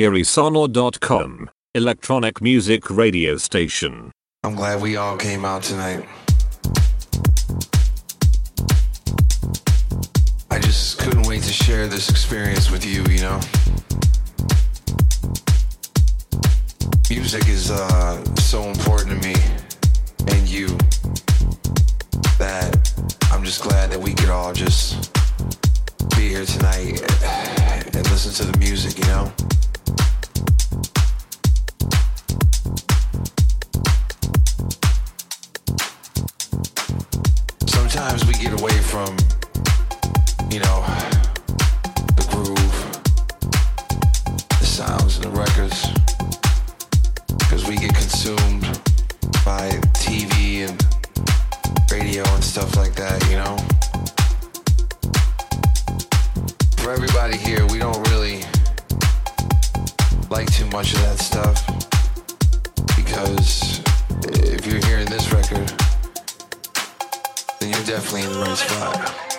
Irisonor.com, electronic music radio station. I'm glad we all came out tonight. I just couldn't wait to share this experience with you, you know? Music is uh, so important to me and you that I'm just glad that we could all just be here tonight and listen to the music, you know? Sometimes we get away from, you know, the groove, the sounds and the records, because we get consumed by TV and radio and stuff like that, you know? For everybody here, we don't really like too much of that stuff because if you're hearing this record, you're definitely in the right spot.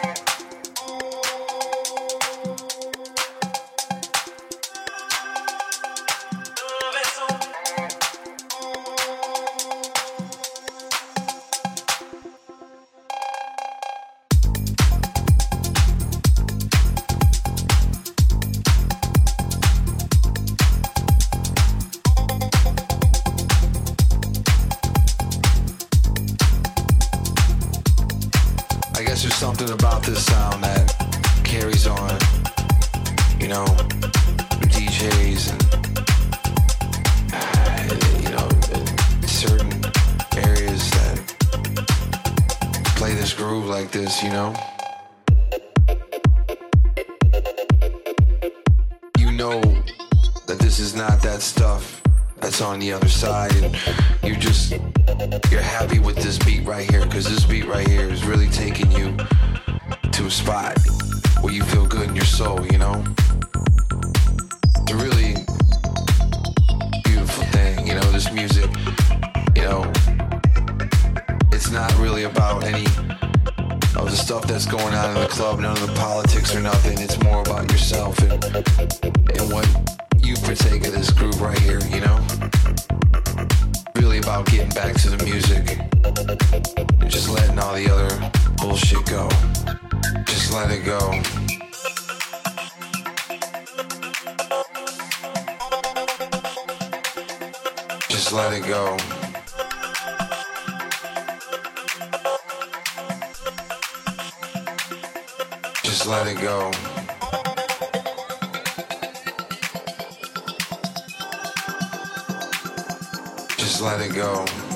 Just let it go.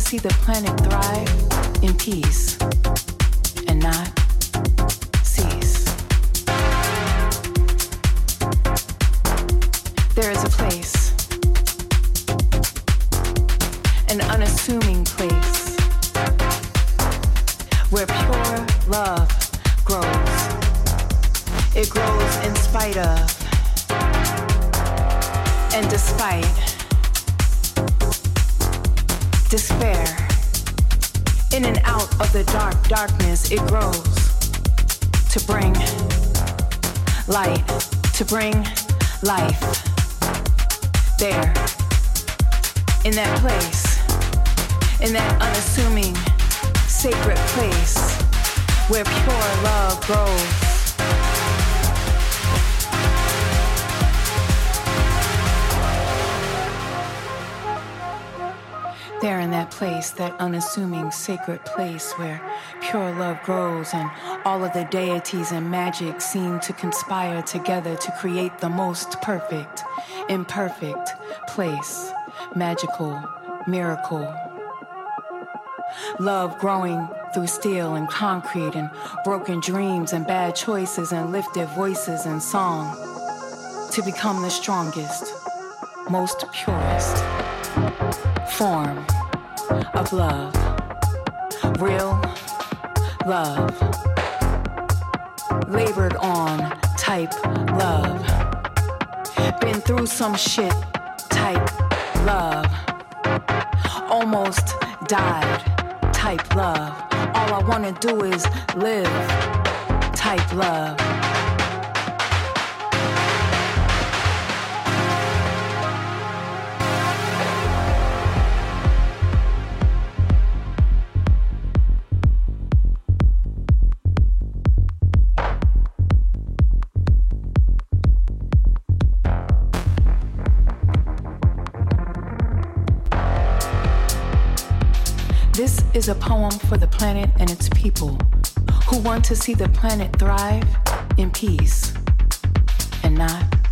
See the planet thrive in peace to bring life. There, in that place, in that unassuming, sacred place where pure love grows. There in that place, that unassuming sacred place where pure love grows and all of the deities and magic seem to conspire together to create the most perfect, imperfect place, magical, miracle. Love growing through steel and concrete and broken dreams and bad choices and lifted voices and song to become the strongest, most purest form of love. Real love. Labored on type love. Been through some shit type love. Almost died type love. All I wanna do is live type love. Is a poem for the planet and its people who want to see the planet thrive in peace and not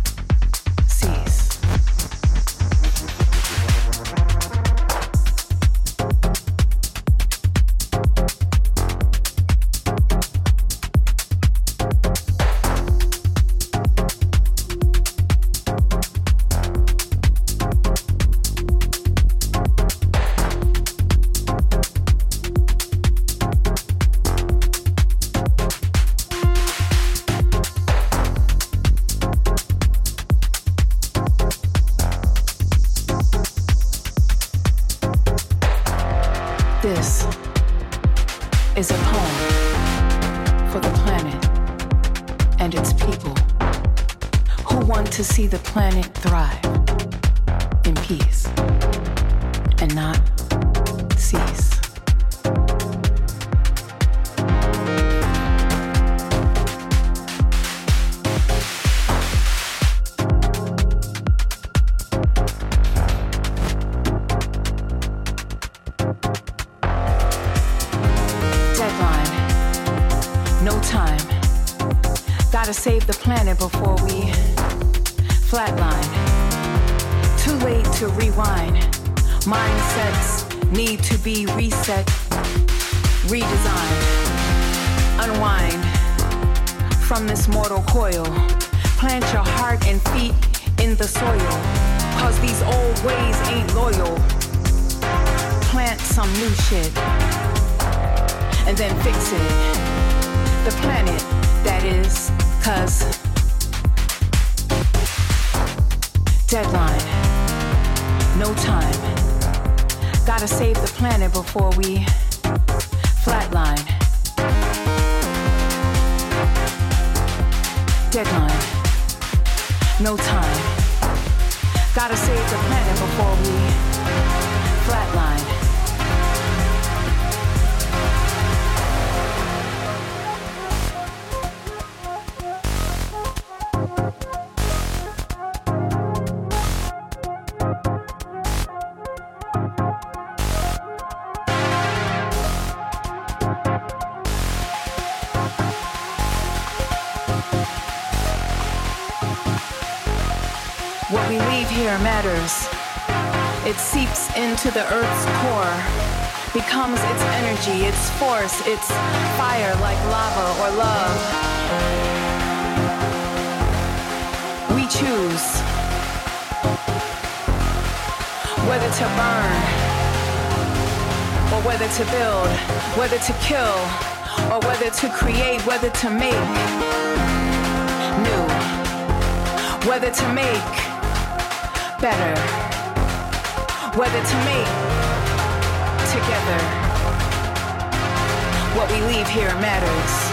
to the earth's core, becomes its energy, its force, its fire like lava or love. We choose whether to burn or whether to build, whether to kill or whether to create, whether to make new, whether to make better. Whether to me, together, what we leave here matters.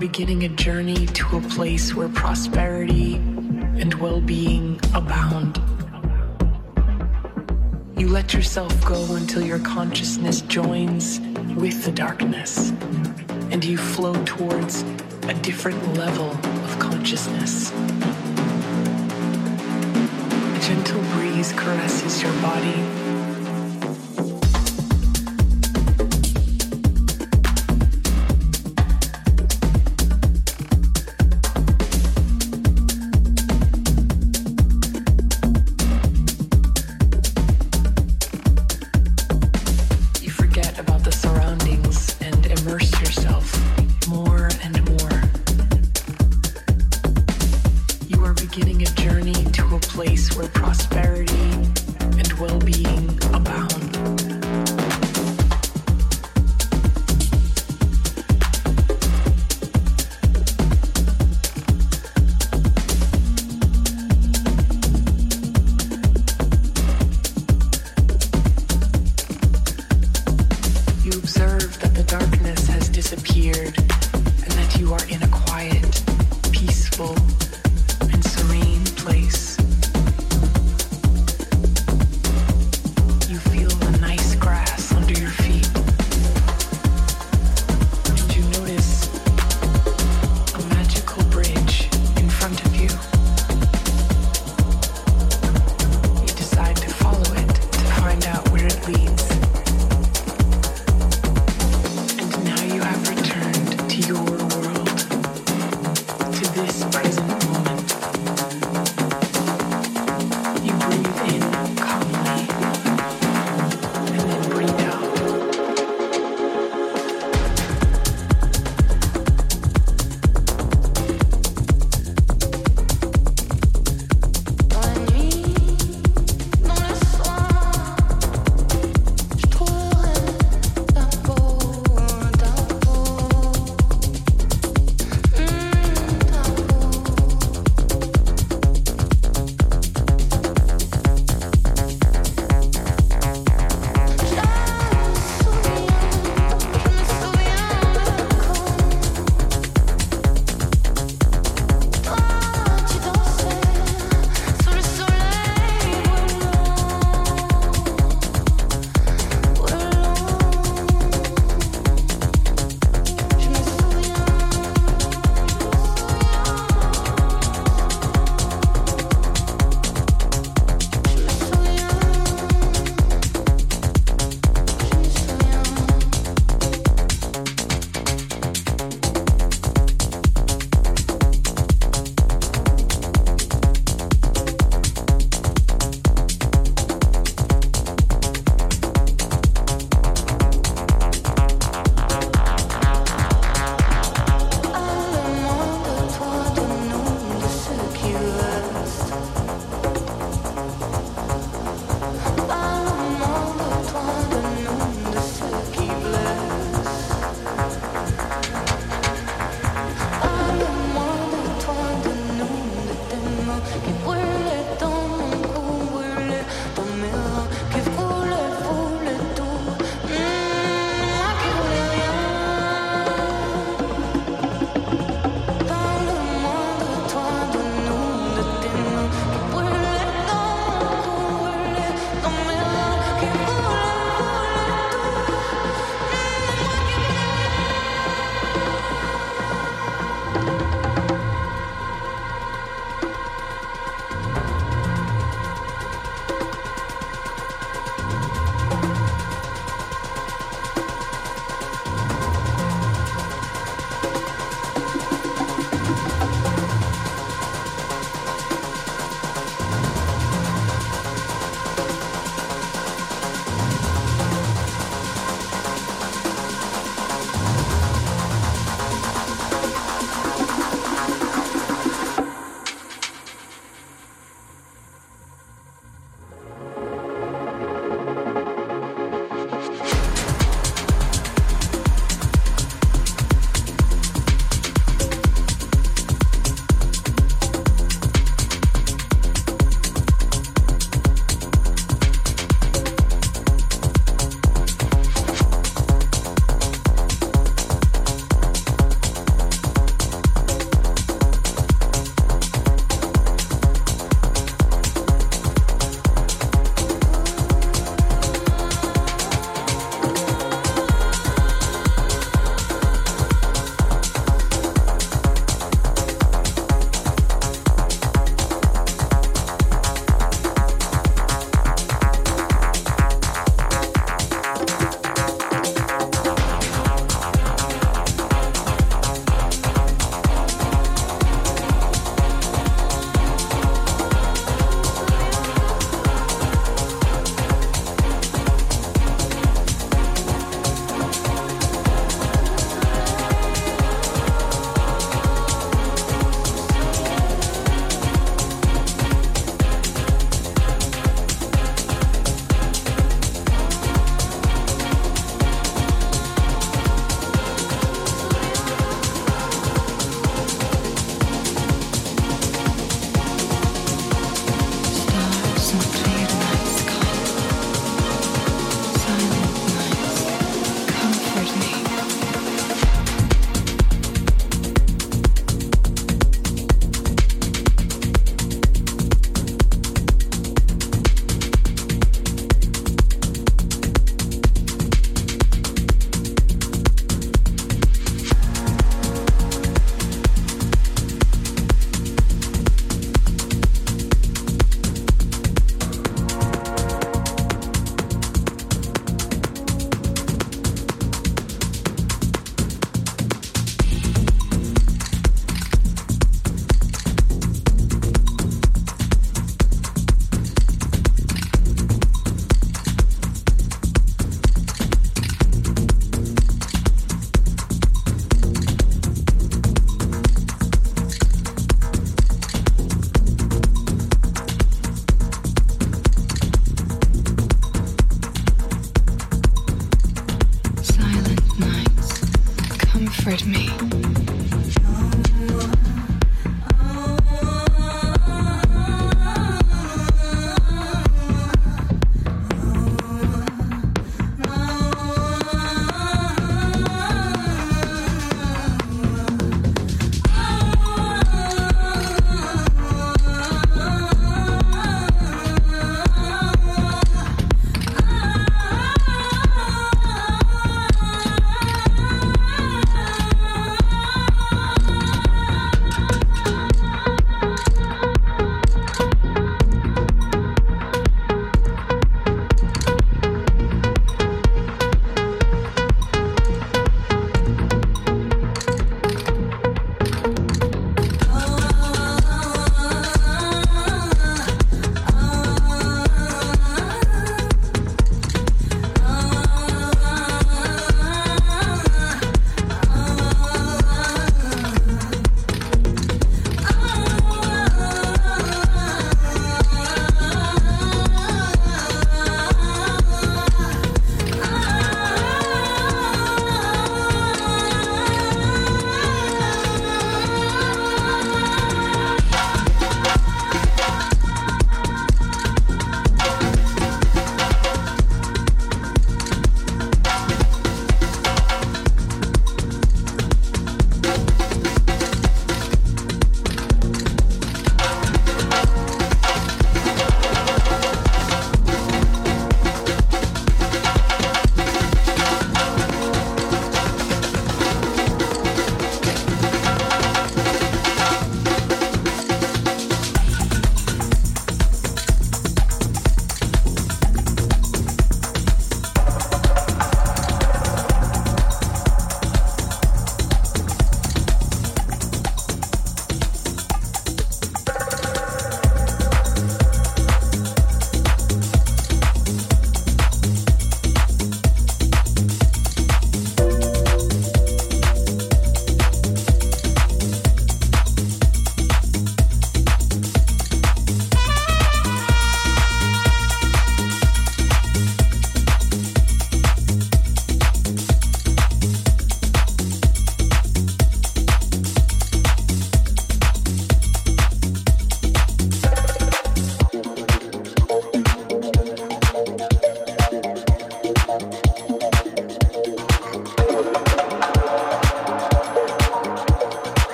Beginning a journey to a place where prosperity and well being abound. You let yourself go until your consciousness joins with the darkness, and you flow towards a different level of consciousness. A gentle breeze caresses your body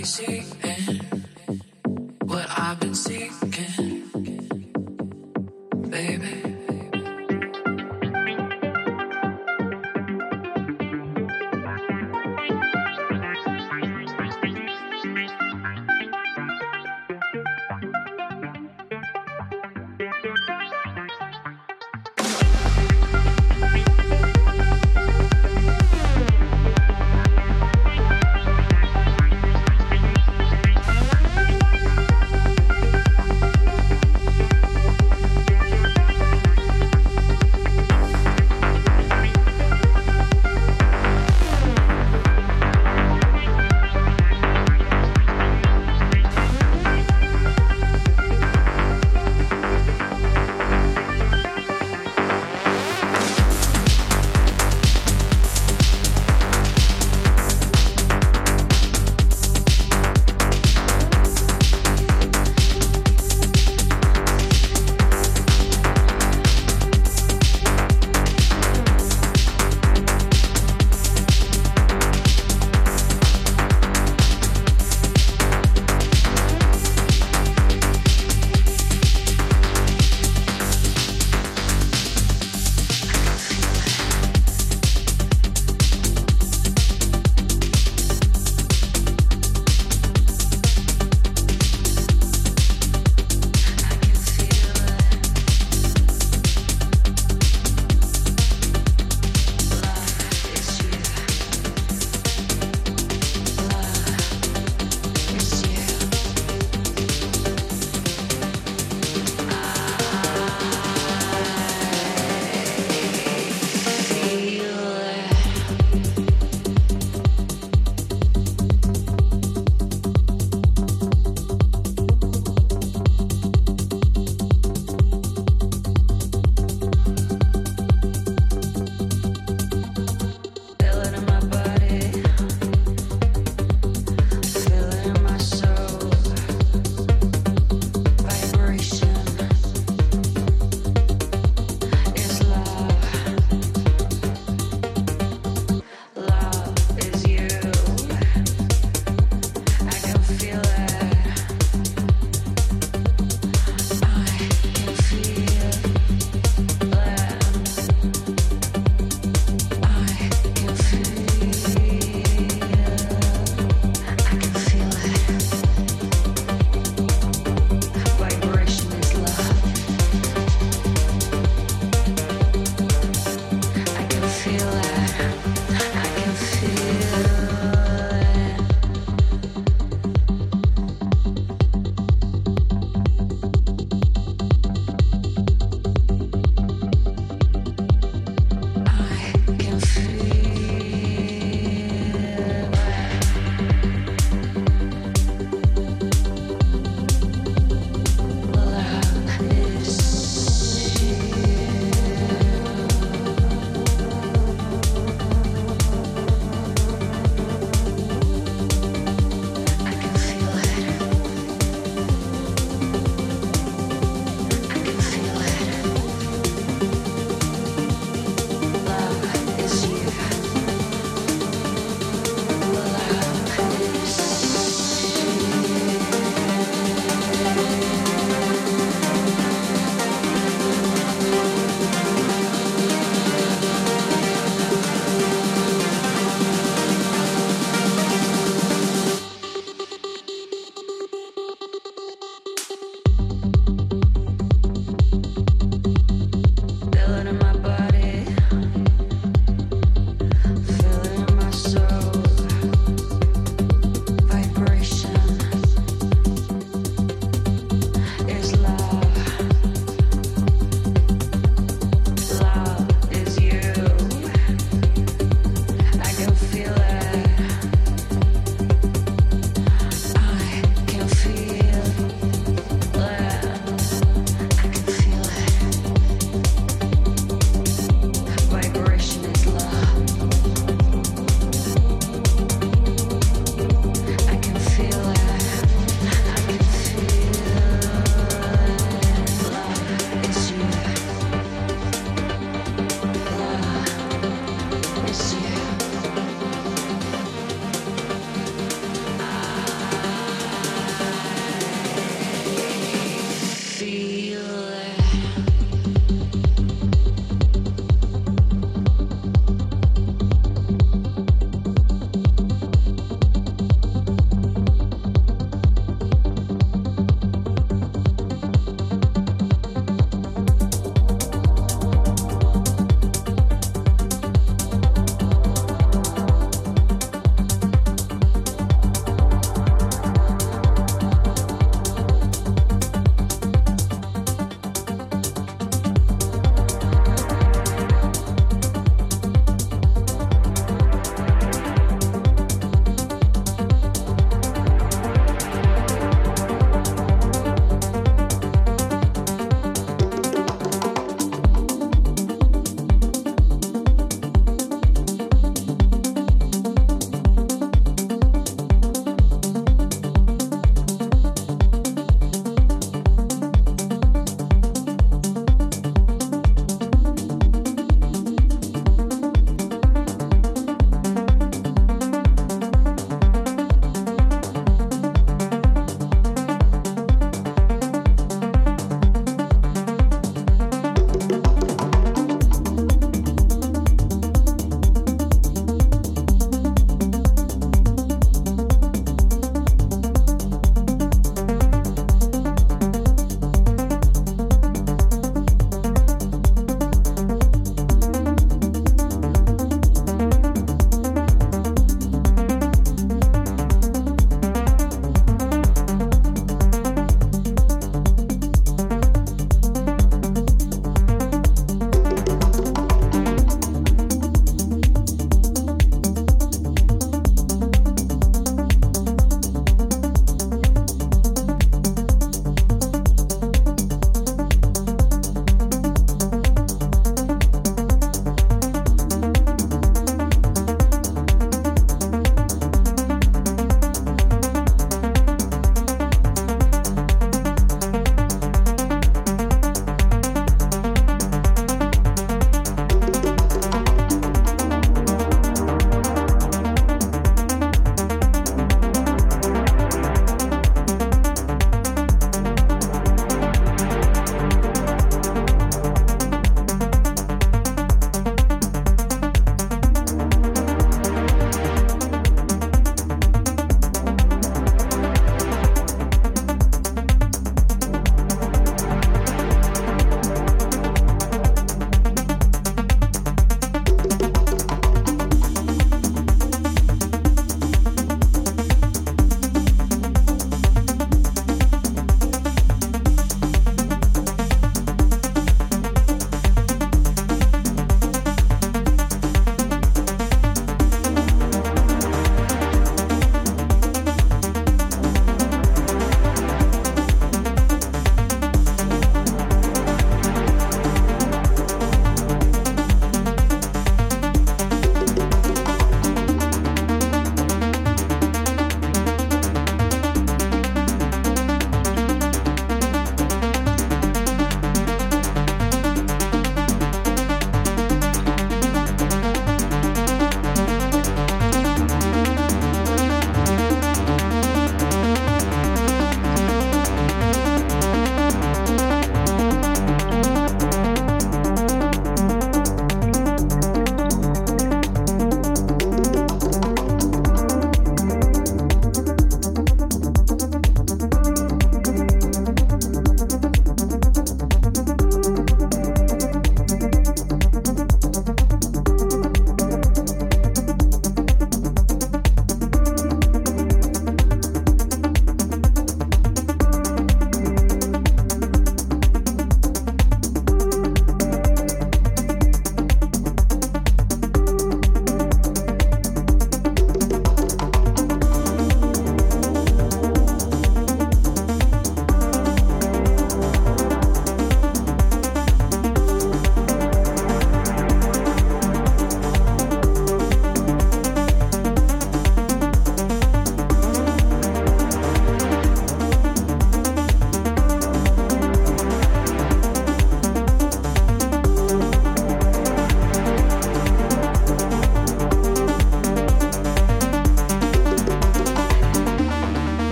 I'm